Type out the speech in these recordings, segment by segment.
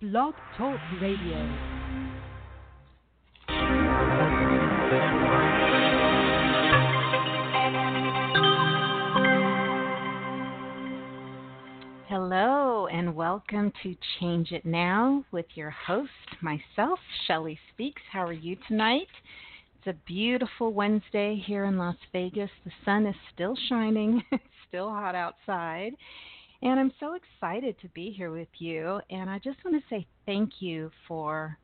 Blog Talk Radio. Hello, and welcome to Change It Now with your host, myself, Shelli Speaks. How are you tonight? It's a beautiful Wednesday here in Las Vegas. The sun is still shining, it's still hot outside. And I'm so excited to be here with you. And I just want to say thank you for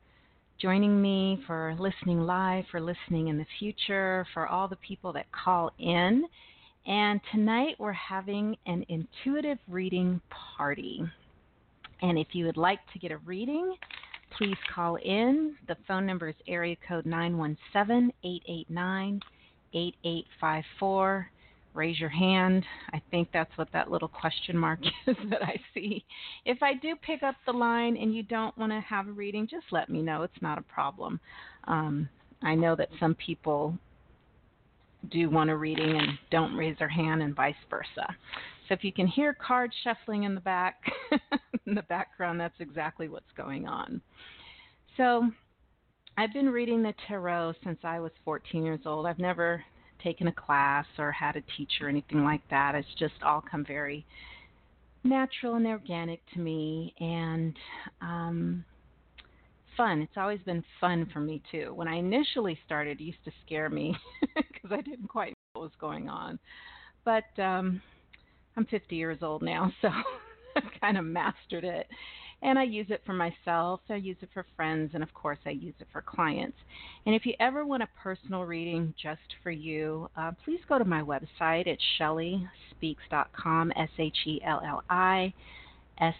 joining me, for listening live, for listening in the future, for all the people that call in. And tonight we're having an intuitive reading party. And if you would like to get a reading, please call in. The phone number is area code 917 889 8854 raise your hand. I think that's what that little question mark is that I see. If I do pick up the line and you don't want to have a reading, just let me know. It's not a problem. Um, I know that some people do want a reading and don't raise their hand, and vice versa. So if you can hear cards shuffling in the back, in the background, that's exactly what's going on. So I've been reading the tarot since I was 14 years old. I've never taken a class or had a teacher or anything like that. It's just all come very natural and organic to me and um fun. It's always been fun for me too. When I initially started, it used to scare me because I didn't quite know what was going on. But um I'm 50 years old now, so I've kind of mastered it and I use it for myself, I use it for friends, and of course, I use it for clients. And if you ever want a personal reading just for you, uh, please go to my website at shellispeaks.com, S H E L L I S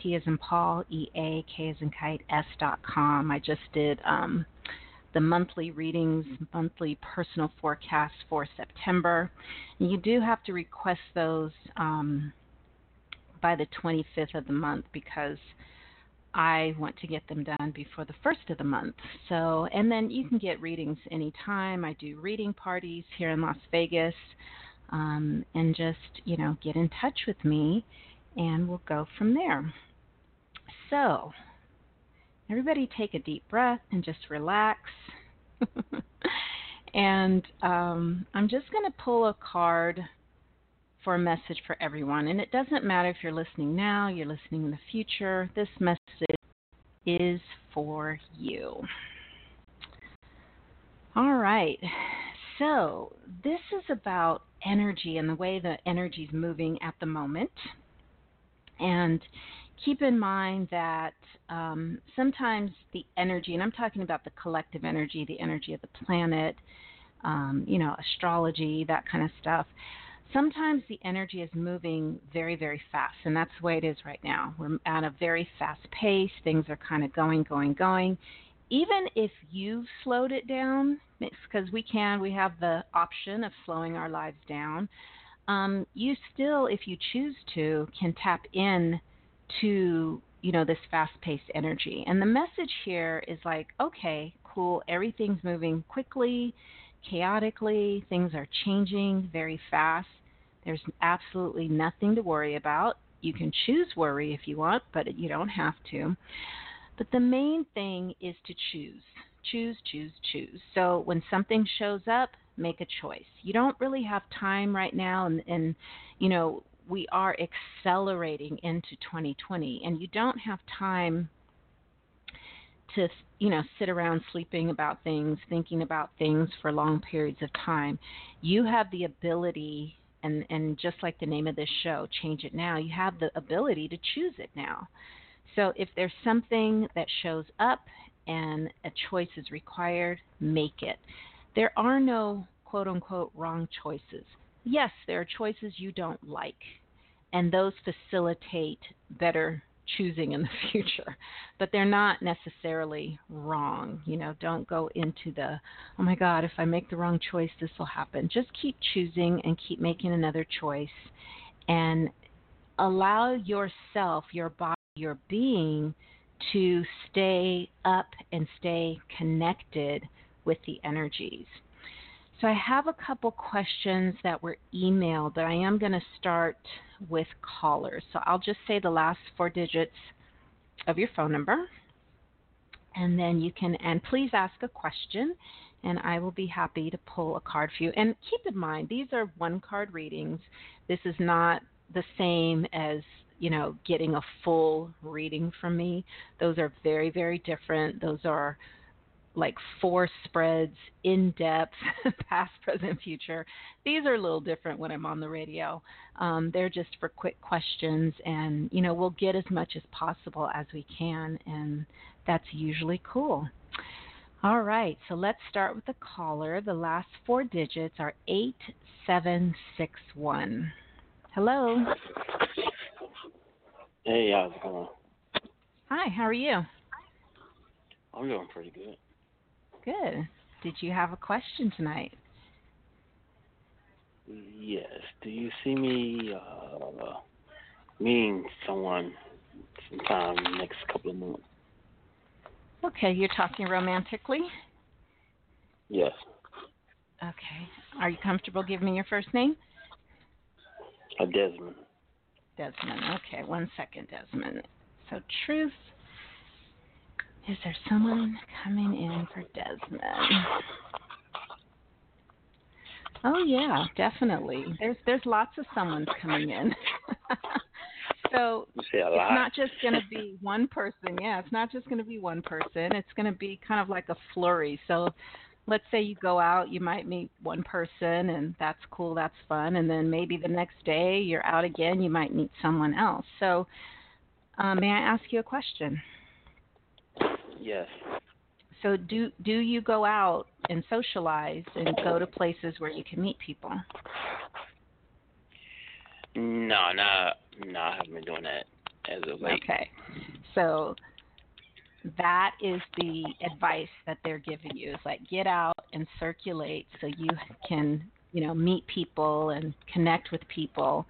P as in Paul, E A K as in kite, S.com. I just did. Um, the monthly readings, monthly personal forecasts for September. And you do have to request those um, by the 25th of the month because I want to get them done before the first of the month. So, and then you can get readings anytime. I do reading parties here in Las Vegas, um, and just you know get in touch with me, and we'll go from there. So, everybody take a deep breath and just relax. and um, I'm just going to pull a card for a message for everyone. And it doesn't matter if you're listening now, you're listening in the future, this message is for you. All right. So, this is about energy and the way the energy is moving at the moment. And keep in mind that um, sometimes the energy, and I'm talking about the collective energy, the energy of the planet, um, you know, astrology, that kind of stuff sometimes the energy is moving very, very fast, and that's the way it is right now. We're at a very fast pace. Things are kind of going, going, going. Even if you've slowed it down, because we can, we have the option of slowing our lives down. Um, you still, if you choose to, can tap in to you know this fast-paced energy. And the message here is like, okay, cool, everything's moving quickly chaotically, things are changing very fast. There's absolutely nothing to worry about. You can choose worry if you want, but you don't have to. But the main thing is to choose. Choose, choose, choose. So when something shows up, make a choice. You don't really have time right now, and, and you know, we are accelerating into 2020, and you don't have time to you know sit around sleeping about things thinking about things for long periods of time you have the ability and and just like the name of this show change it now you have the ability to choose it now. So if there's something that shows up and a choice is required make it. There are no quote unquote wrong choices. Yes there are choices you don't like and those facilitate better choosing in the future, but they're not necessarily wrong. You know, don't go into the, oh my God, if I make the wrong choice, this will happen. Just keep choosing and keep making another choice and allow yourself, your body, your being to stay up and stay connected with the energies. So I have a couple questions that were emailed, but I am going to start with callers. So I'll just say the last four digits of your phone number. And then you can, and please ask a question, and I will be happy to pull a card for you. And keep in mind, these are one card readings. This is not the same as you know getting a full reading from me. Those are very, very different. Those are like four spreads in depth, past, present, future. These are a little different when I'm on the radio. Um, they're just for quick questions, and you know we'll get as much as possible as we can, and that's usually cool. All right, so let's start with the caller. The last four digits are 8761. Hello. Hey, how's it going? Hi, how are you? I'm doing pretty good. Good. Did you have a question tonight? Yes. Do you see me uh, meeting someone sometime next couple of months? Okay, you're talking romantically? Yes. Okay. Are you comfortable giving me your first name? A Desmond. Desmond. Okay, one second, Desmond. So, truth is there someone coming in for Desmond? Oh yeah, definitely. There's there's lots of someone's coming in. so it's not just going to be one person. Yeah, it's not just going to be one person. It's going to be kind of like a flurry. So let's say you go out, you might meet one person, and that's cool, that's fun, and then maybe the next day you're out again, you might meet someone else. So, um, may I ask you a question? Yes. So do do you go out and socialize and go to places where you can meet people? No, no, no, I haven't been doing that as of late. Okay. So that is the advice that they're giving you. Is like get out and circulate so you can, you know, meet people and connect with people.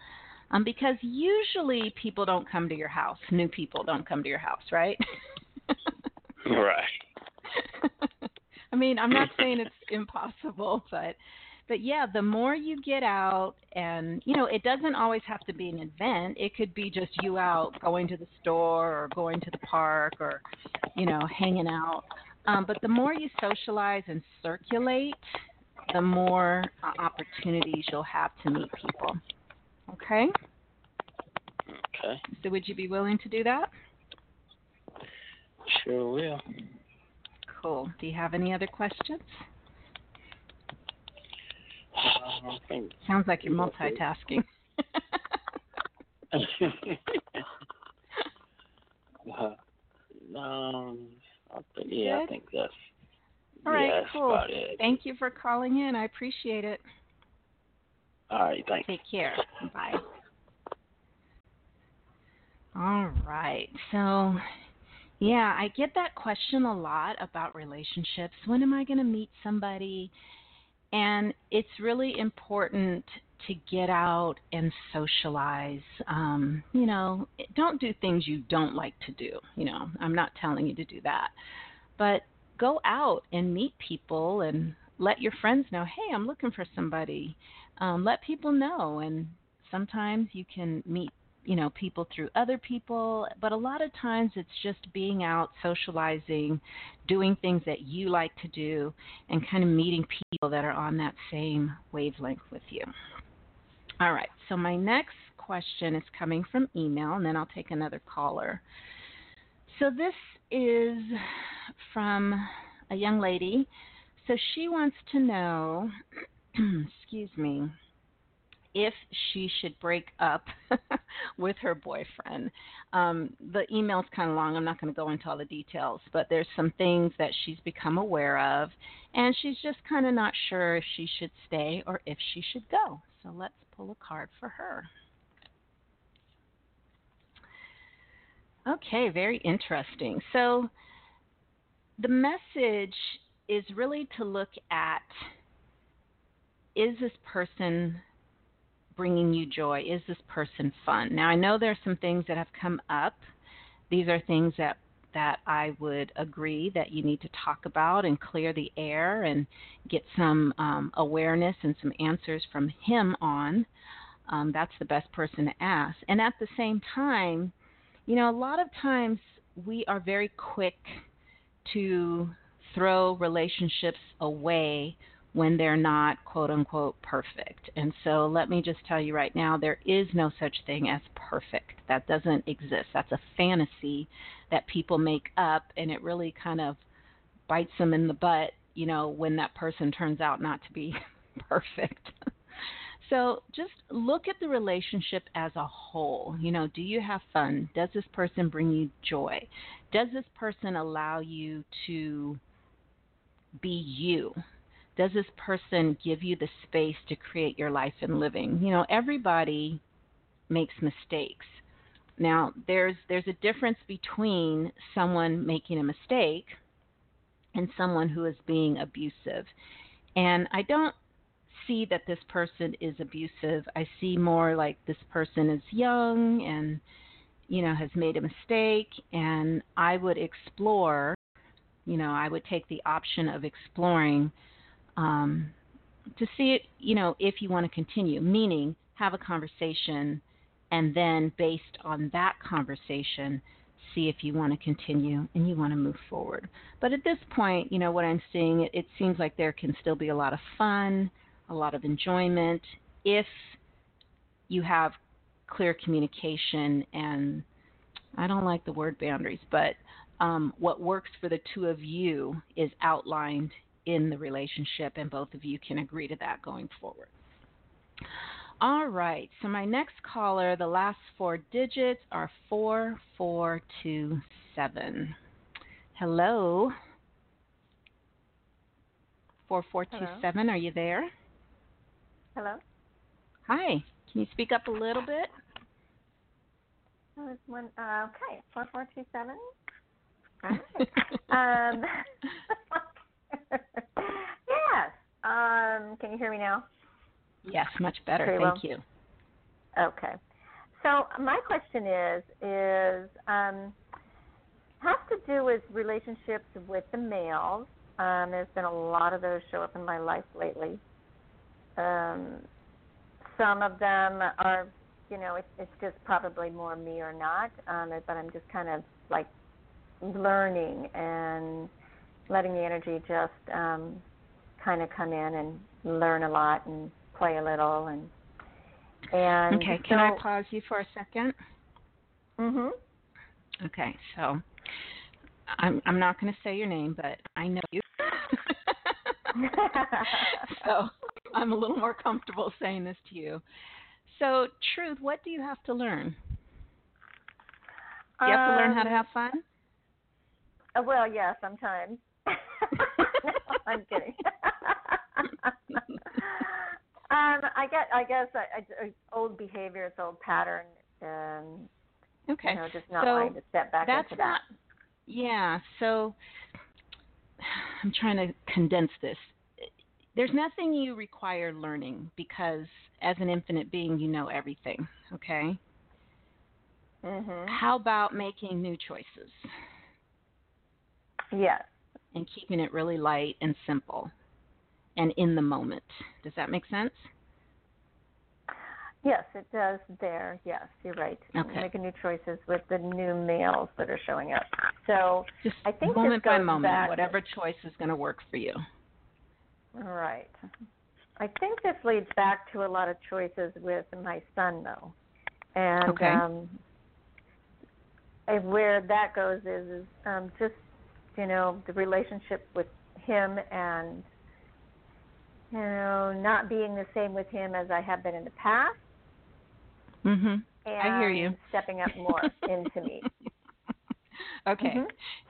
Um, because usually people don't come to your house. New people don't come to your house, right? Right. I mean, I'm not saying it's impossible, but but yeah, the more you get out and you know, it doesn't always have to be an event. It could be just you out going to the store or going to the park or you know, hanging out. Um, but the more you socialize and circulate, the more uh, opportunities you'll have to meet people. Okay? Okay. So would you be willing to do that? Sure will. Cool. Do you have any other questions? Sounds like you're multitasking. uh, um, I think, yeah, Good? I think that's All right, yeah, that's cool. about it. Thank you for calling in. I appreciate it. All right, thanks. Take care. Bye. All right. So, yeah, I get that question a lot about relationships. When am I going to meet somebody? And it's really important to get out and socialize. Um, you know, don't do things you don't like to do. You know, I'm not telling you to do that. But go out and meet people and let your friends know, hey, I'm looking for somebody. Um, let people know. And sometimes you can meet you know people through other people but a lot of times it's just being out socializing doing things that you like to do and kind of meeting people that are on that same wavelength with you. All right so my next question is coming from email and then i'll take another caller. So this is from a young lady. So she wants to know excuse me if she should break up with her boyfriend. Um, the email's kind of long. I'm not going to go into all the details, but there's some things that she's become aware of, and she's just kind of not sure if she should stay or if she should go. So let's pull a card for her. Okay, very interesting. So the message is really to look at is this person bringing you joy? Is this person fun? Now, I know there are some things that have come up. These are things that that I would agree that you need to talk about and clear the air and get some um, awareness and some answers from him on. Um, that's the best person to ask. And at the same time, you know, a lot of times we are very quick to throw relationships away when they're not quote unquote perfect. And so let me just tell you right now there is no such thing as perfect. That doesn't exist. That's a fantasy that people make up and it really kind of bites them in the butt, you know, when that person turns out not to be perfect. so just look at the relationship as a whole. You know, do you have fun? Does this person bring you joy? Does this person allow you to be you? Does this person give you the space to create your life and living? You know, everybody makes mistakes. Now, there's there's a difference between someone making a mistake and someone who is being abusive. And I don't see that this person is abusive. I see more like this person is young and you know has made a mistake and I would explore, you know, I would take the option of exploring um, to see it, you know, if you want to continue, meaning have a conversation and then based on that conversation, see if you want to continue and you want to move forward. But at this point, you know, what I'm seeing, it, it seems like there can still be a lot of fun, a lot of enjoyment if you have clear communication and I don't like the word boundaries, but um, what works for the two of you is outlined in the relationship, and both of you can agree to that going forward. All right, so my next caller, the last four digits are 4427. Hello. 4427, Hello. are you there? Hello. Hi, can you speak up a little bit? One, uh, okay, 4427. All right. um, yes. Um, can you hear me now? Yes, much better. Thank well. you. Okay. So my question is is um, has to do with relationships with the males. Um, there's been a lot of those show up in my life lately. Um, some of them are, you know, it's, it's just probably more me or not. Um, but I'm just kind of like learning and letting the energy just um, kind of come in and learn a lot and play a little and and okay. Can so, I pause you for a second? Mhm. Okay, so I'm I'm not going to say your name, but I know you. so I'm a little more comfortable saying this to you. So, truth, what do you have to learn? Do you have to learn how to um, have fun? Uh, well, yeah, sometimes. I'm kidding. um, I get. I guess I, I, old behavior, it's old pattern. Um, okay. You know, just not so wanting to step back that's into that. Not, yeah. So I'm trying to condense this. There's nothing you require learning because, as an infinite being, you know everything. Okay. Mm-hmm. How about making new choices? Yes and keeping it really light and simple and in the moment. Does that make sense? Yes, it does there. Yes, you're right. Okay. Making new choices with the new males that are showing up. So just I think moment by moment, back, whatever choice is going to work for you. All right. I think this leads back to a lot of choices with my son, though, and okay. um, where that goes is, is um, just you know, the relationship with him and you know, not being the same with him as I have been in the past. Mhm. I hear you. Stepping up more into me. Okay.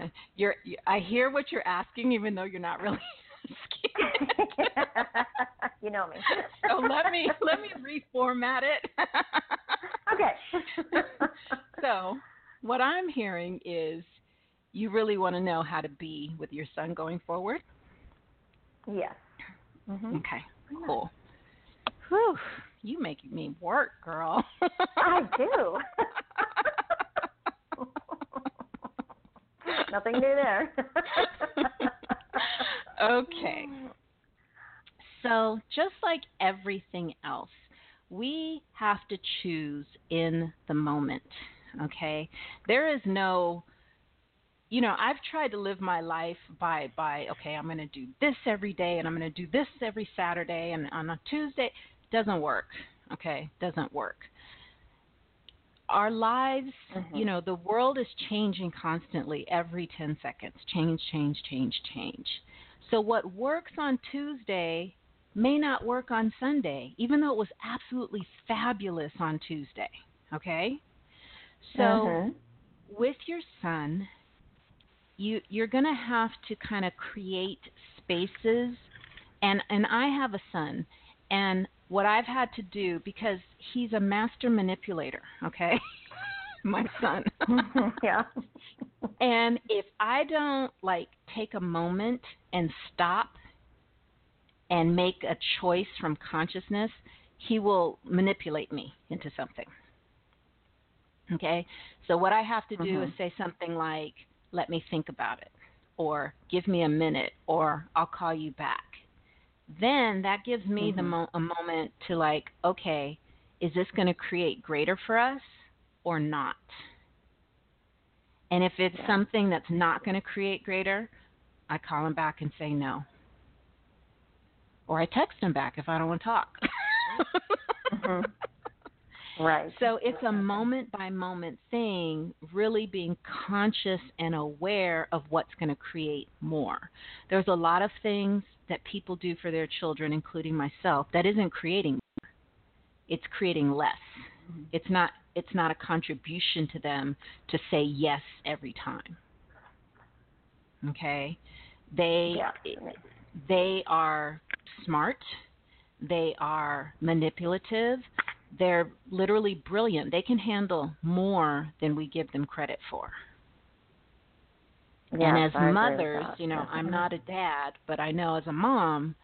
Mm-hmm. You're I hear what you're asking even though you're not really asking. you know me. so let me let me reformat it. okay. so, what I'm hearing is you really want to know how to be with your son going forward? Yes. Mm-hmm. Okay, cool. Whew, you make me work, girl. I do. Nothing new there. okay. So, just like everything else, we have to choose in the moment. Okay? There is no you know, I've tried to live my life by by okay, I'm going to do this every day and I'm going to do this every Saturday and on a Tuesday doesn't work. Okay, doesn't work. Our lives, Mhm. you know, the world is changing constantly every 10 seconds. Change, change, change, change. So what works on Tuesday may not work on Sunday, even though it was absolutely fabulous on Tuesday. Okay? So Mhm. with your son, you you're going to have to kind of create spaces and and I have a son and what I've had to do because he's a master manipulator, okay? My son. yeah. and if I don't like take a moment and stop and make a choice from consciousness, he will manipulate me into something. Okay? So what I have to do Mhm. is say something like, let me think about it, or give me a minute, or I'll call you back. Then that gives me the Mhm. mo- a moment to like, okay, is this going to create greater for us or not? And if it's Yeah. something that's not going to create greater, I call him back and say no. Or I text him back if I don't want to talk. Mhm. Right. So it's a moment by moment thing, really being conscious and aware of what's going to create more. There's a lot of things that people do for their children, including myself, that isn't creating more. It's creating less. Mhm. It's not it's not a contribution to them to say yes every time. Okay? They yeah. they are smart, they are manipulative, they're literally brilliant. They can handle more than we give them credit for. and as I mothers, you know, I'm not a dad, but I know as a mom,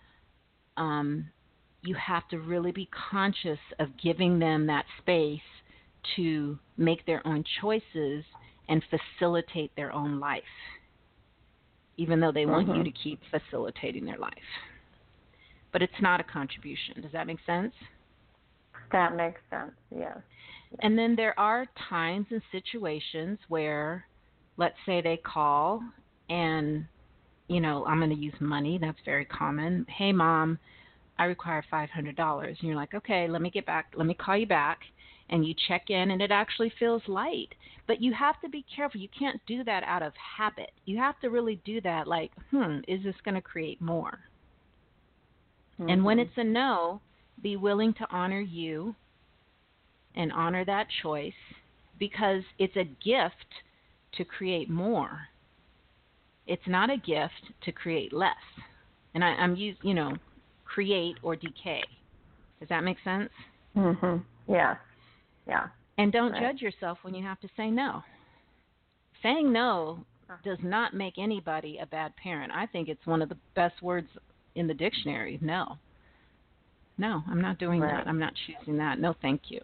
um, you have to really be conscious of giving them that space to make their own choices and facilitate their own life, even though they want you Mhm. to keep facilitating their life. But it's not a contribution. Does that make sense? That makes sense. Yes. And then there are times and situations where, let's say they call and, you know, I'm going to use money. That's very common. Hey, mom, I require $500. And you're like, okay, let me get back. Let me call you back. And you check in, and it actually feels light. But you have to be careful. You can't do that out of habit. You have to really do that like, hmm, is this going to create more? And when Mhm. it's a no, be willing to honor you and honor that choice because it's a gift to create more. It's not a gift to create less. And I, I'm use you know, create or decay. Does that make sense? Mhm. Yeah. Yeah. And don't Right. judge yourself when you have to say no. Saying no does not make anybody a bad parent. I think it's one of the best words in the dictionary. No. No, I'm not doing Right. that. I'm not choosing that. No, thank you.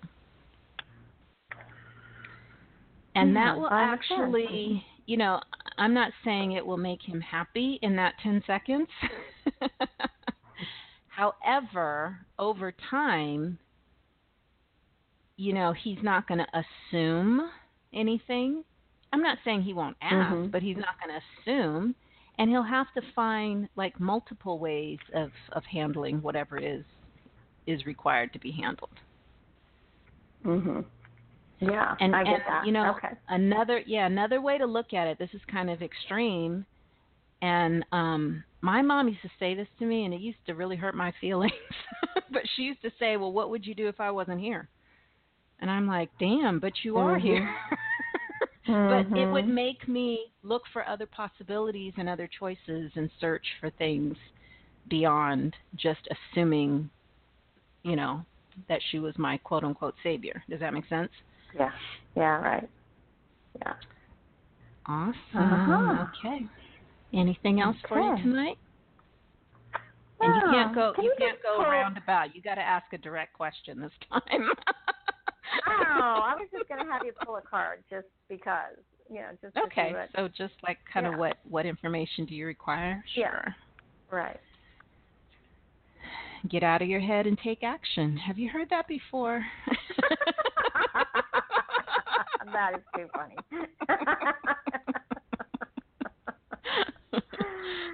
And that will actually, you know, I'm not saying it will make him happy in that 10 seconds. However, over time, you know, he's not going to assume anything. I'm not saying he won't ask, Mhm. but he's not going to assume and he'll have to find like multiple ways of of handling whatever it is is required to be handled. Mhm. Yeah. And, I get and that. you know, Okay. another yeah, another way to look at it. This is kind of extreme, and um, my mom used to say this to me, and it used to really hurt my feelings. but she used to say, "Well, what would you do if I wasn't here?" And I'm like, "Damn, but you are Mhm. here." but it would Mhm. make me look for other possibilities and other choices and search for things beyond just assuming, you know, that she was my quote unquote savior. Does that make sense? Yeah. Yeah. Right. Yeah. Awesome. Uh-huh. Okay. Anything else for you Okay. tonight? And you can't go can you you can't go pull- roundabout. You got to ask a direct question this time. Oh, I was just gonna have you pull a card just because, you know, just okay. So just like kind of what what information do you require? Yeah. Sure. Right. Get out of your head and take action. Have you heard that before? that is too funny.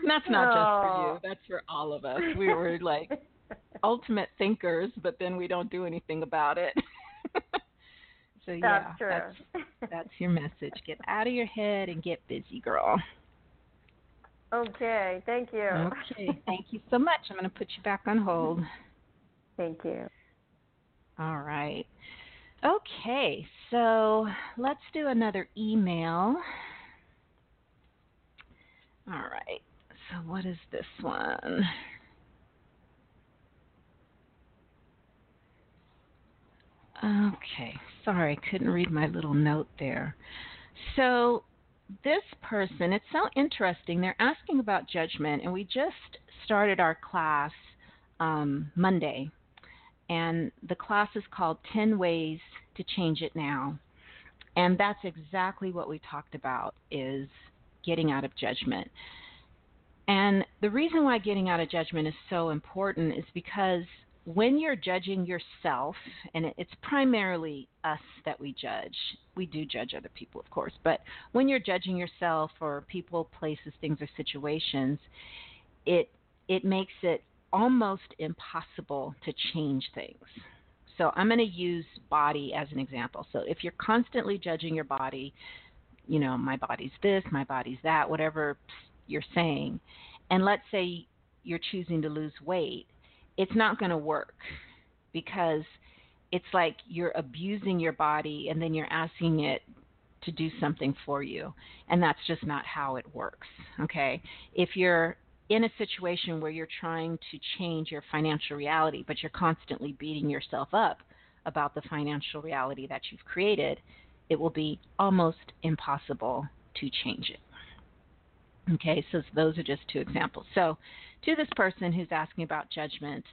that's not oh. just for you. That's for all of us. We were like ultimate thinkers, but then we don't do anything about it. so yeah, that's, that's, that's your message. Get out of your head and get busy, girl. Okay, thank you. Okay, thank you so much. I'm going to put you back on hold. Thank you. All right. Okay, so let's do another email. All right. So what is this one? Okay, sorry, I couldn't read my little note there. So, this person, it's so interesting. They're asking about judgment, and we just started our class um, Monday, and the class is called 10 Ways to Change It Now. And that's exactly what we talked about is getting out of judgment. And the reason why getting out of judgment is so important is because when you're judging yourself, and it's primarily us that we judge, we do judge other people, of course, but when you're judging yourself or people, places, things, or situations, it it makes it almost impossible to change things. So I'm going to use body as an example. So if you're constantly judging your body, you know, my body's this, my body's that, whatever you're saying, and let's say you're choosing to lose weight it's not going to work because it's like you're abusing your body and then you're asking it to do something for you. And that's just not how it works. Okay. If you're in a situation where you're trying to change your financial reality, but you're constantly beating yourself up about the financial reality that you've created, it will be almost impossible to change it. Okay, so those are just two examples. So, to this person who's asking about judgment,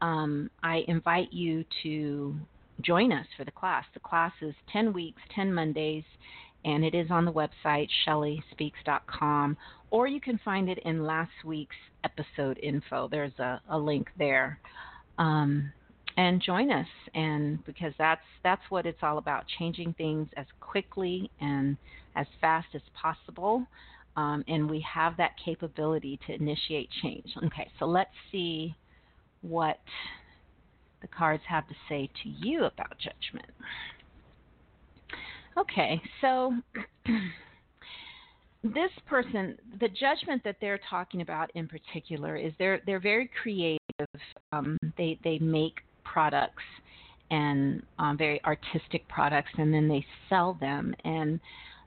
um, I invite you to join us for the class. The class is 10 weeks, 10 Mondays, and it is on the website shellispeaks.com, or you can find it in last week's episode info. There's a, a link there. Um, and join us and because that's that's what it's all about changing things as quickly and as fast as possible um, and we have that capability to initiate change. Okay, so let's see what the cards have to say to you about judgment. Okay, so this person, the judgment that they're talking about in particular is they're they're very creative. Um, they they make products and um, very artistic products, and then they sell them and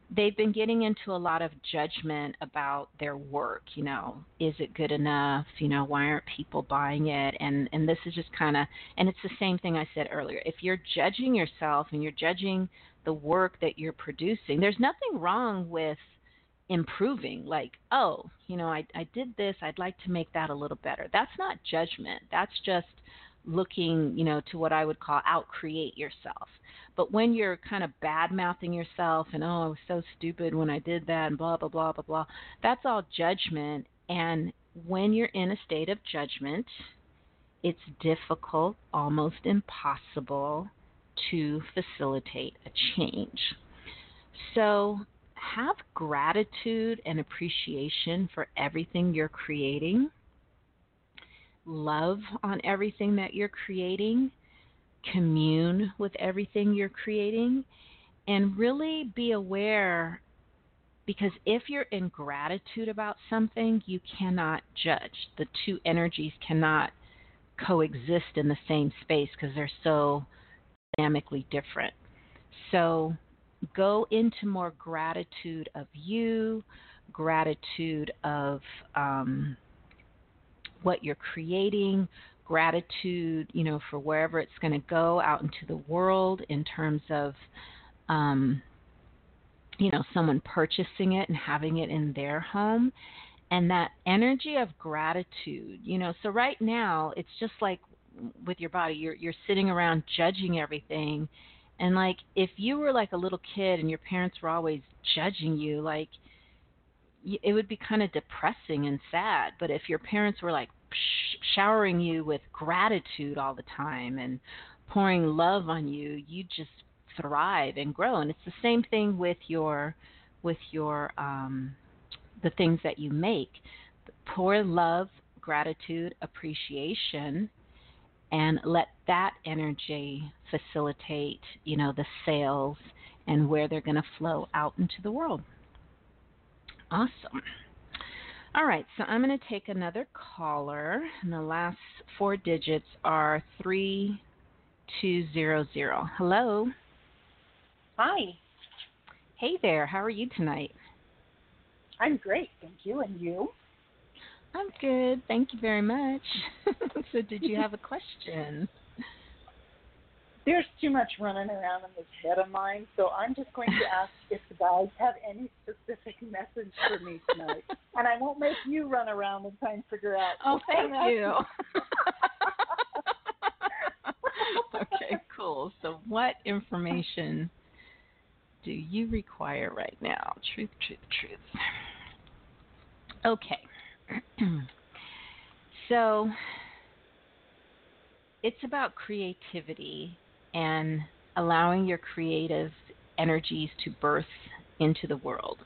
they've been getting into a lot of judgment about their work you know is it good enough? You know why aren't people buying it? And and this is just kind of and it's the same thing i said earlier. If you're judging yourself and you're judging the work that you're producing there's nothing wrong with improving like oh you know i i did this i'd like to make that a little better. That's not judgment. That's just looking you know to what i would call out create yourself but when you're kind of bad mouthing yourself and, oh, I was so stupid when I did that and blah, blah, blah, blah, blah, that's all judgment. And when you're in a state of judgment, it's difficult, almost impossible to facilitate a change. So have gratitude and appreciation for everything you're creating, love on everything that you're creating commune with everything you're creating and really be aware because if you're in gratitude about something, you cannot judge. The two energies cannot coexist in the same space because they're so dynamically different. So go into more gratitude of you, gratitude of um, what you're creating, gratitude, you know, for wherever it's going to go out into the world in terms of, um, you know, someone purchasing it and having it in their home. And that energy of gratitude, you know, so right now it's just like with your body, you're you're sitting around judging everything. And like if you were like a little kid and your parents were always judging you, like it would be kind of depressing and sad. But if your parents were like showering you with gratitude all the time and pouring love on you, you just thrive and grow. And it's the same thing with your with your um, the things that you make. pour love, gratitude, appreciation, and let that energy facilitate, you know, the sales and where they're going to flow out into the world. Awesome. All right, so I'm going to take another caller, and the last four digits are 3200. Hello. Hi. Hey there, how are you tonight? I'm great, thank you. And you? I'm good. Thank you very much. so, did you have a question? There's too much running around in this head of mine, so I'm just going to ask if the guys have any specific message for me tonight. and I won't make you run around and try and figure out. Oh, thank you. okay, cool. So, what information do you require right now? Truth, truth, truth. Okay. so it's about creativity and allowing your creative energies to birth into the world.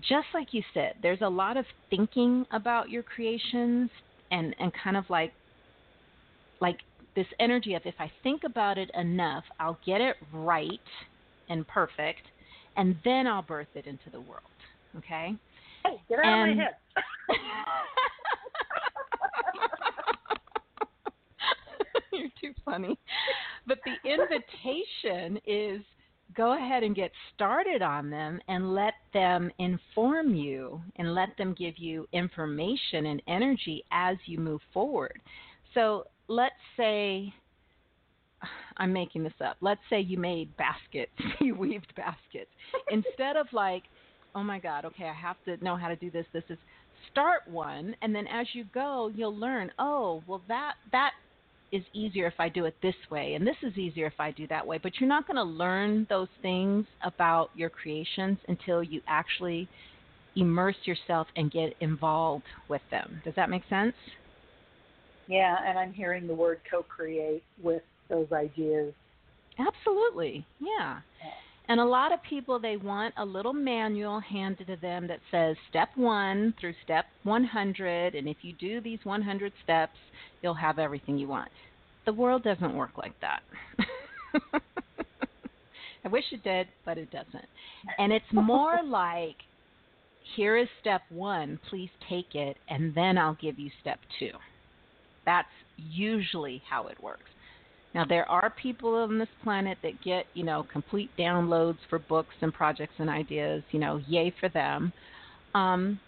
Just like you said, there's a lot of thinking about your creations and, and kind of like like this energy of if I think about it enough, I'll get it right and perfect, and then I'll birth it into the world. Okay? Hey, get out and... of my head. You're too funny. But the invitation is go ahead and get started on them and let them inform you and let them give you information and energy as you move forward. So let's say I'm making this up. Let's say you made baskets, you weaved baskets. Instead of like, oh my God, okay, I have to know how to do this. This is start one, and then as you go, you'll learn. Oh, well that that is easier if I do it this way, and this is easier if I do that way. But you're not going to learn those things about your creations until you actually immerse yourself and get involved with them. Does that make sense? Yeah, and I'm hearing the word co-create with those ideas. Absolutely. Yeah. And a lot of people they want a little manual handed to them that says step 1 through step 100 and if you do these 100 steps, you'll have everything you want. The world doesn't work like that. I wish it did, but it doesn't. And it's more like here is step 1, please take it and then I'll give you step 2. That's usually how it works. Now there are people on this planet that get, you know, complete downloads for books and projects and ideas, you know, yay for them. Um,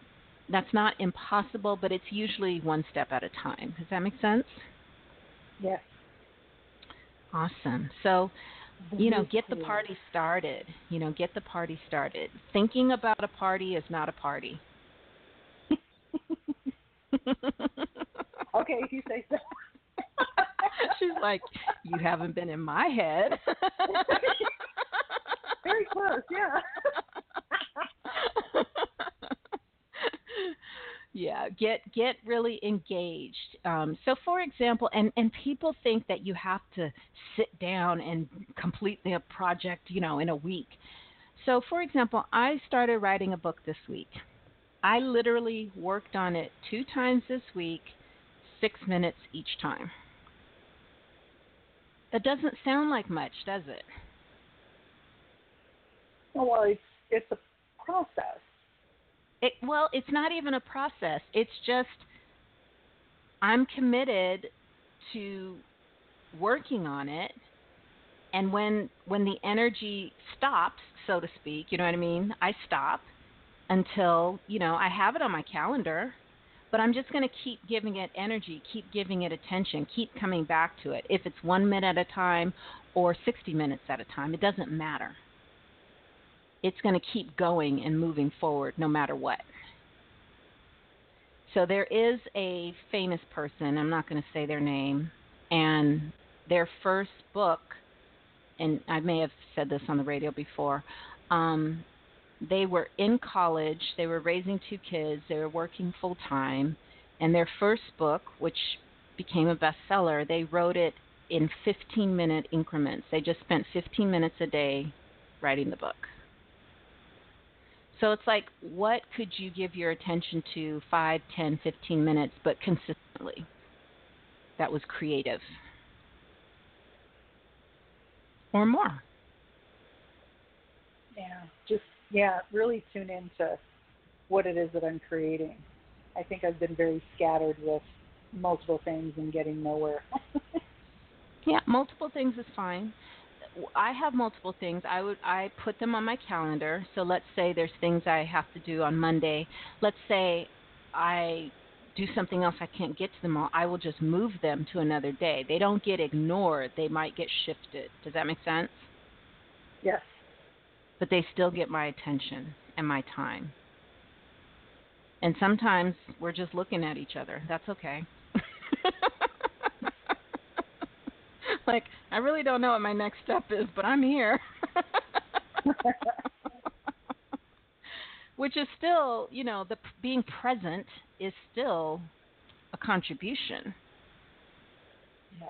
that's not impossible, but it's usually one step at a time. Does that make sense? Yes. Awesome. So, you know, get the party started. You know, get the party started. Thinking about a party is not a party. okay, if you say so. She's like, you haven't been in my head. Very close, yeah. yeah, get get really engaged. Um, so, for example, and and people think that you have to sit down and complete the project, you know, in a week. So, for example, I started writing a book this week. I literally worked on it two times this week, six minutes each time. That doesn't sound like much, does it? Well, it's it's a process. It well, it's not even a process. It's just I'm committed to working on it and when when the energy stops, so to speak, you know what I mean? I stop until, you know, I have it on my calendar but I'm just going to keep giving it energy, keep giving it attention, keep coming back to it. If it's one minute at a time or 60 minutes at a time, it doesn't matter. It's going to keep going and moving forward no matter what. So there is a famous person, I'm not going to say their name, and their first book, and I may have said this on the radio before, um, they were in college, they were raising two kids, they were working full time, and their first book, which became a bestseller, they wrote it in 15 minute increments. They just spent 15 minutes a day writing the book. So it's like, what could you give your attention to 5, 10, 15 minutes, but consistently? That was creative. Or more. Yeah, just, yeah, really tune into what it is that I'm creating. I think I've been very scattered with multiple things and getting nowhere. yeah, multiple things is fine. I have multiple things. I would I put them on my calendar. So let's say there's things I have to do on Monday. Let's say I do something else I can't get to them all. I will just move them to another day. They don't get ignored. They might get shifted. Does that make sense? Yes. But they still get my attention and my time. And sometimes we're just looking at each other. That's okay. like, I really don't know what my next step is, but I'm here. Which is still, you know, the being present is still a contribution. Yeah.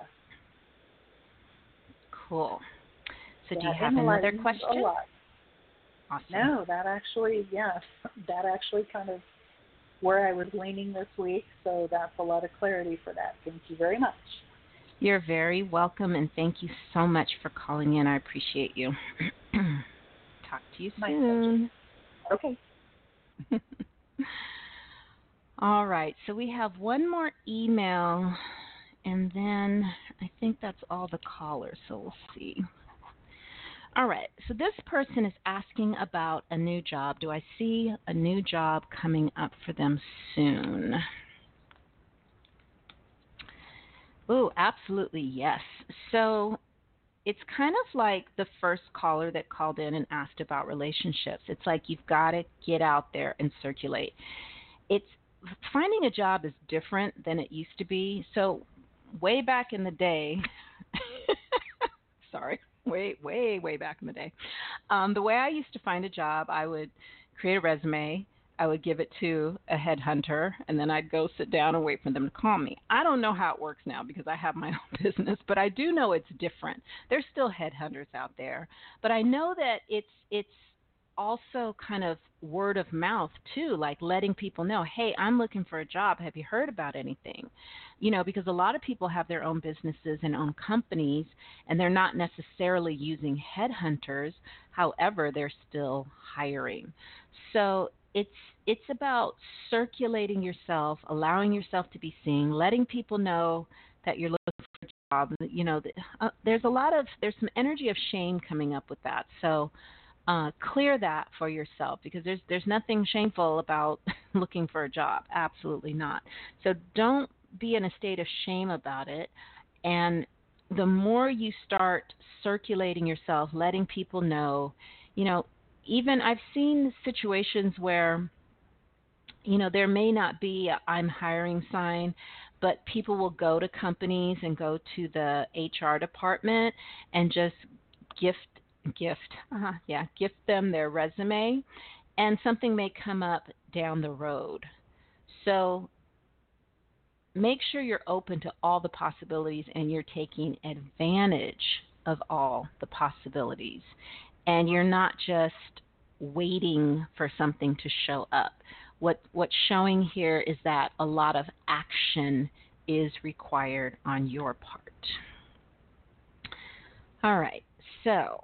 Cool. So, yeah, do you have another question? Awesome. No, that actually, yes, that actually kind of where I was leaning this week. So that's a lot of clarity for that. Thank you very much. You're very welcome, and thank you so much for calling in. I appreciate you. Talk to you soon. Okay. All right, so we have one more email, and then I think that's all the callers, so we'll see. All right, so this person is asking about a new job. Do I see a new job coming up for them soon? Oh, absolutely yes. So it's kind of like the first caller that called in and asked about relationships. It's like you've got to get out there and circulate. It's finding a job is different than it used to be. So way back in the day, sorry way, way, way back in the day. Um, the way I used to find a job, I would create a resume, I would give it to a headhunter, and then I'd go sit down and wait for them to call me. I don't know how it works now because I have my own business, but I do know it's different. There's still headhunters out there, but I know that it's it's also kind of word of mouth too, like letting people know, hey, I'm looking for a job. Have you heard about anything? You know, because a lot of people have their own businesses and own companies, and they're not necessarily using headhunters. However, they're still hiring. So it's it's about circulating yourself, allowing yourself to be seen, letting people know that you're looking for a job. You know, uh, there's a lot of there's some energy of shame coming up with that. So uh, clear that for yourself because there's there's nothing shameful about looking for a job. Absolutely not. So don't be in a state of shame about it. And the more you start circulating yourself, letting people know, you know, even I've seen situations where, you know, there may not be a I'm hiring sign, but people will go to companies and go to the HR department and just gift gift, uh-huh, yeah, gift them their resume, and something may come up down the road. So make sure you're open to all the possibilities and you're taking advantage of all the possibilities. And you're not just waiting for something to show up. What what's showing here is that a lot of action is required on your part. All right. So,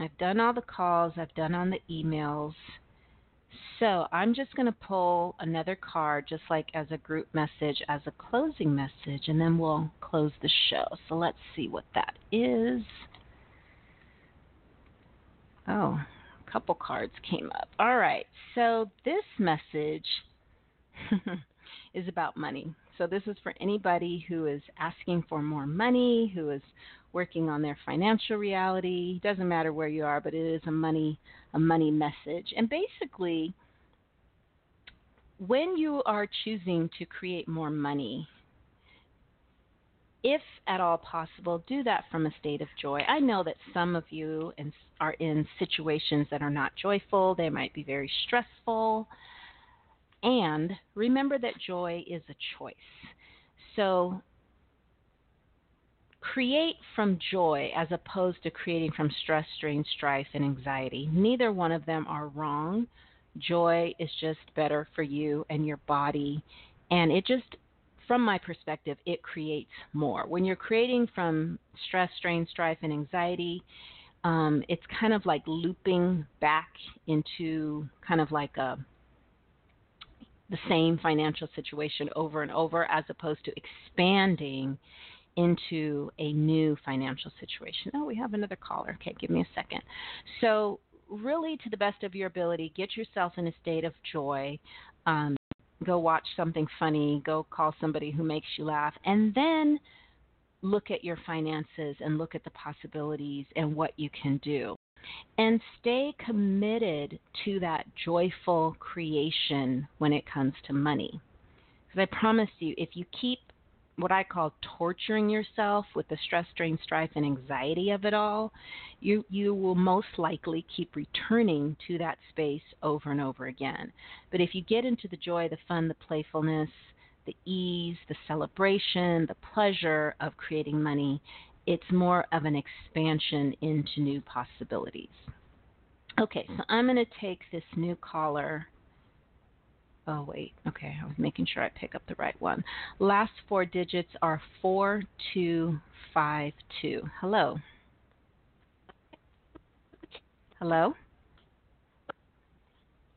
I've done all the calls, I've done all the emails. So I'm just going to pull another card, just like as a group message, as a closing message, and then we'll close the show. So let's see what that is. Oh, a couple cards came up. All right. So this message is about money. So this is for anybody who is asking for more money, who is working on their financial reality. Doesn't matter where you are, but it is a money a money message. And basically, when you are choosing to create more money, if at all possible, do that from a state of joy. I know that some of you are in situations that are not joyful, they might be very stressful. And remember that joy is a choice. So create from joy as opposed to creating from stress, strain, strife, and anxiety. Neither one of them are wrong. joy is just better for you and your body. And it just, from my perspective, it creates more. When you're creating from stress, strain, strife, and anxiety, um, it's kind of like looping back into kind of like a the same financial situation over and over as opposed to expanding into a new financial situation. Oh, we have another caller. Okay, give me a second. So, really, to the best of your ability, get yourself in a state of joy. Um, go watch something funny. Go call somebody who makes you laugh. And then look at your finances and look at the possibilities and what you can do. And stay committed to that joyful creation when it comes to money. Because I promise you, if you keep what I call torturing yourself with the stress, strain, strife, and anxiety of it all, you you will most likely keep returning to that space over and over again. But if you get into the joy, the fun, the playfulness, the ease, the celebration, the pleasure of creating money, it's more of an expansion into new possibilities. Okay, so I'm going to take this new caller. Oh, wait. Okay, I was making sure I pick up the right one. Last four digits are 4252. Hello. Hello?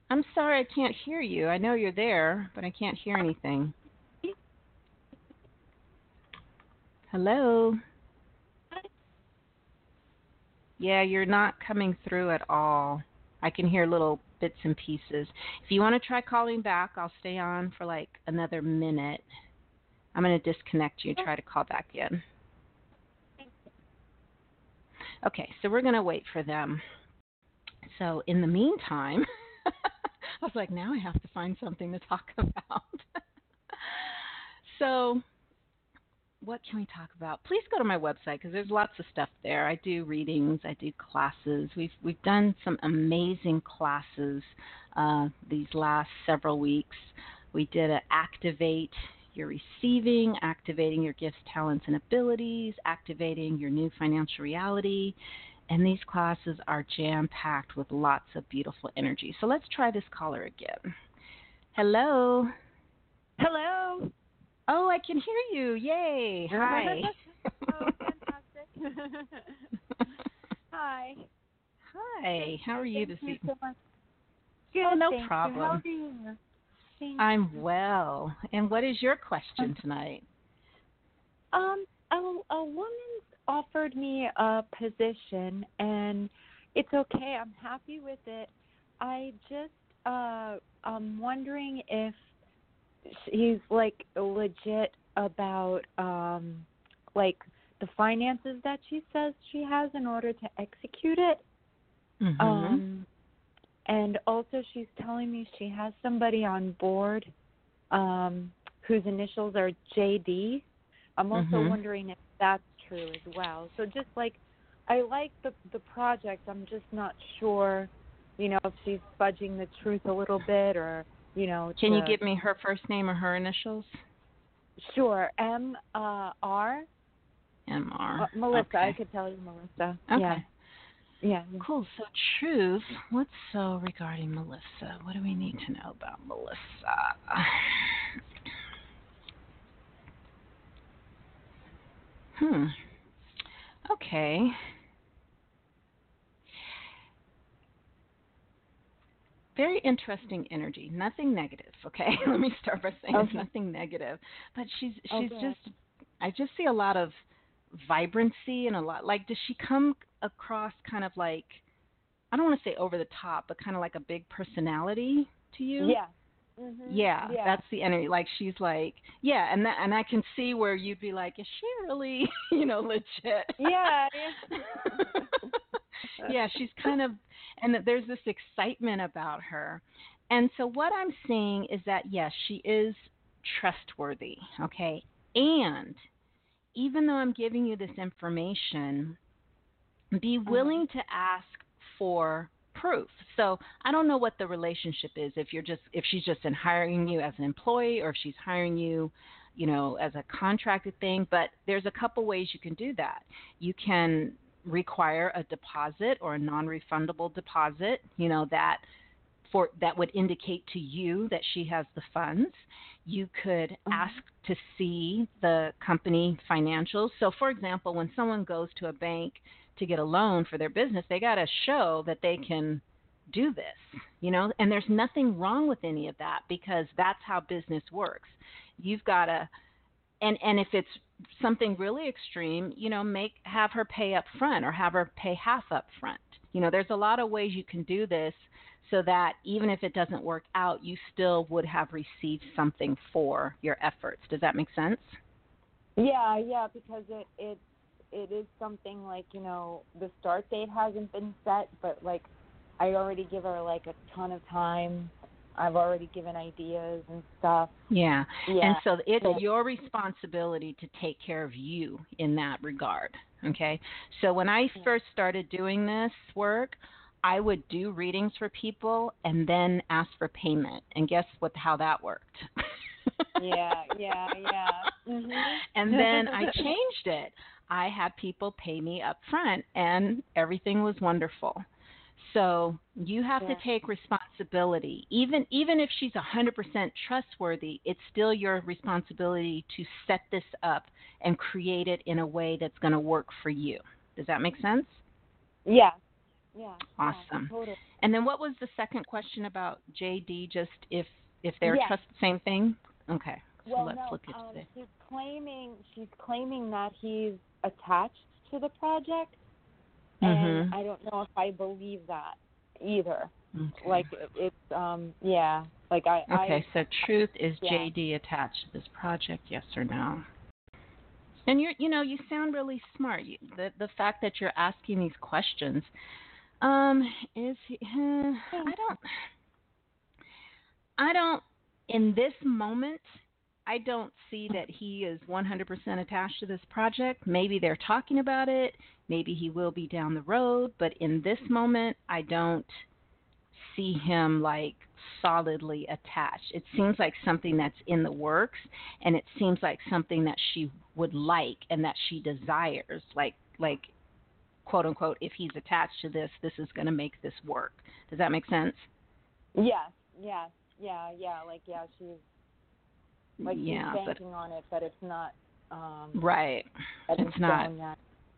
I'm sorry I can't hear you. I know you're there, but I can't hear anything. Hello? Yeah, you're not coming through at all. I can hear little bits and pieces. If you want to try calling back, I'll stay on for like another minute. I'm going to disconnect you and try to call back in. Okay, so we're going to wait for them. So in the meantime, I was like, now I have to find something to talk about. so what can we talk about? Please go to my website because there's lots of stuff there. I do readings, I do classes. We've we've done some amazing classes uh, these last several weeks. We did a activate your receiving, activating your gifts, talents, and abilities, activating your new financial reality. And these classes are jam packed with lots of beautiful energy. So let's try this caller again. Hello. Hello. Oh, I can hear you. Yay. Hi. oh, fantastic. Hi. Hi. How are you this Thank evening? so much. Good, Oh, no thank you. problem. How are you? Thank I'm well. And what is your question tonight? Um, a, a woman offered me a position, and it's okay. I'm happy with it. I just, uh, I'm wondering if he's like legit about, um, like the finances that she says she has in order to execute it. Mm-hmm. Um, and also, she's telling me she has somebody on board um, whose initials are JD. I'm also Mhm. wondering if that's true as well. So just like, I like the the project. I'm just not sure, you know, if she's fudging the truth a little bit or, you know. Can you give me her first name or her initials? Sure. M uh, R. M R. Uh, Melissa. I could tell you, Melissa. Okay. Yeah. Yeah. Cool. So, truth. What's so regarding Melissa? What do we need to know about Melissa? Hmm. Okay. Very interesting energy. Nothing negative. Okay. Let me start by saying it's nothing negative, but she's she's Okay. just. I just see a lot of vibrancy and a lot like. Does she come across kind of like? I don't want to say over the top, but kind of like a big personality to you. Yeah. Mm-hmm. Yeah, yeah. that's the energy. Like she's like, yeah, and that, and I can see where you'd be like, is she really, you know, legit? Yeah. Yeah. yeah, she's kind of, and that there's this excitement about her. And so what I'm seeing is that yes, she is trustworthy. Okay, and even though I'm giving you this information, be mm-hmm. willing to ask for proof. So I don't know what the relationship is if you're just if she's just in hiring you as an employee or if she's hiring you, you know, as a contracted thing, but there's a couple ways you can do that. You can require a deposit or a non-refundable deposit, you know, that for that would indicate to you that she has the funds. You could Mhm. ask to see the company financials. So, for example, when someone goes to a bank to get a loan for their business, they got to show that they can do this, you know, and there's nothing wrong with any of that because that's how business works. You've got to and and if it's something really extreme, you know, make have her pay up front or have her pay half up front. You know, there's a lot of ways you can do this so that even if it doesn't work out, you still would have received something for your efforts. Does that make sense? Yeah, yeah, because it it it is something like you know the start date hasn't been set, but like I already give her like a ton of time. I've already given ideas and stuff. Yeah. Yeah. And so it's your responsibility to take care of you in that regard. Okay. So when I first started doing this work, I would do readings for people and then ask for payment. And guess what how that worked? yeah, yeah, yeah. Mhm. and then I changed it. I had people pay me up front and everything was wonderful. So you have Yeah. to take responsibility. Even even if she's 100% trustworthy, it's still your responsibility to set this up and create it in a way that's going to work for you. Does that make sense? Yeah. Yeah. Awesome. Yeah, totally. And then what was the second question about JD just if if they're Yeah. trust the same thing? Okay. So Well, let's no, look at um, this. she's claiming she's claiming that he's attached to the project, and Mhm. I don't know if I believe that either. Okay. Like it- it's um yeah, like I Okay, I so truth is yeah. JD attached to this project, yes or no? And you're, you know, you sound really smart. You, the the fact that you're asking these questions, um, is he, uh, I don't, I don't, in this moment, I don't see that he is 100% attached to this project. Maybe they're talking about it. Maybe he will be down the road. But in this moment, I don't see him like solidly attached. It seems like something that's in the works and it seems like something that she would like and that she desires like like quote unquote if he's attached to this this is going to make this work. Does that make sense? yes, yes, yeah, yeah, like yeah, she's like yeah, she's but on it, but it's not um right. It's not.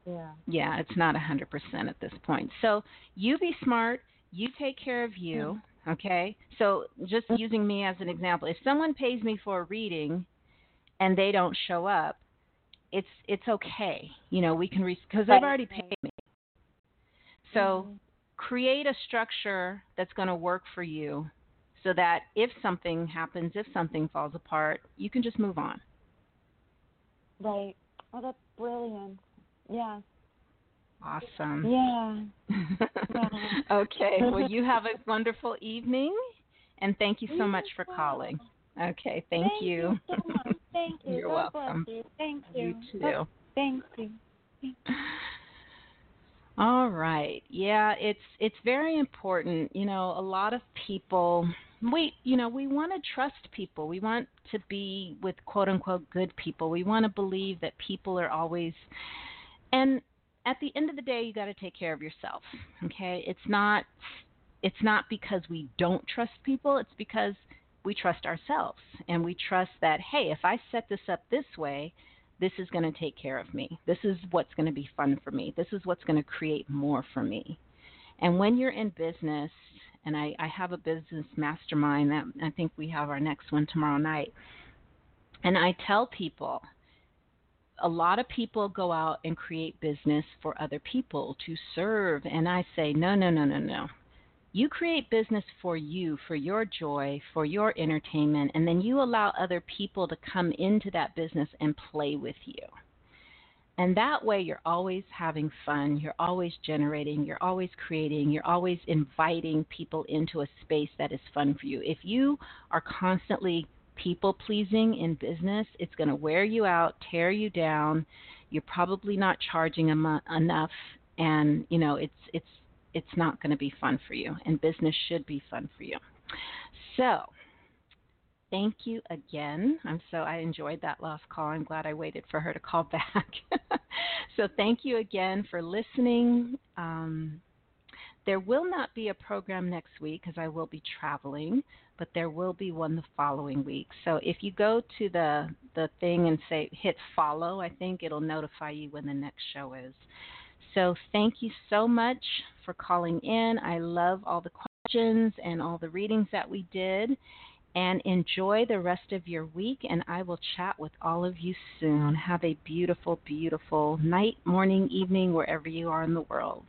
Yeah. Yeah, it's not a 100% at this point. So you be smart. You take care of you. Okay. So just using me as an example, if someone pays me for a reading and they don't show up, it's it's okay. You know, we can because they've already paid me. So Mhm. create a structure that's going to work for you, so that if something happens, if something falls apart, you can just move on. Right. Oh, that's brilliant. Yeah. Awesome. Yeah. okay. Well, you have a wonderful evening, and thank you so You much for calling. Okay. Thank, you. so much. Thank you. You're God welcome. You. Thank you. You too. Thank you. All right. Yeah, it's it's very important. You know, a lot of people we you know, we want to trust people. We want to be with quote unquote good people. We want to believe that people are always and at the end of the day you got to take care of yourself. Okay? It's not it's not because we don't trust people, it's because we trust ourselves and we trust that hey, if I set this up this way, this is going to take care of me. This is what's going to be fun for me. This is what's going to create more for me. And when you're in business, and I, I have a business mastermind that I think we have our next one tomorrow night, and I tell people a lot of people go out and create business for other people to serve. And I say, no, no, no, no, no. You create business for you, for your joy, for your entertainment, and then you allow other people to come into that business and play with you. And that way, you're always having fun, you're always generating, you're always creating, you're always inviting people into a space that is fun for you. If you are constantly people pleasing in business, it's going to wear you out, tear you down. You're probably not charging em- enough, and you know it's it's it's not going to be fun for you. And business should be fun for you. So, thank you again. I'm so I enjoyed that last call. I'm glad I waited for her to call back. so, thank you again for listening. Um, there will not be a program next week because I will be traveling, but there will be one the following week. So if you go to the the thing and say hit follow, I think it'll notify you when the next show is. So thank you so much for calling in. I love all the questions and all the readings that we did. And enjoy the rest of your week, and I will chat with all of you soon. Have a beautiful, beautiful night, morning, evening, wherever you are in the world.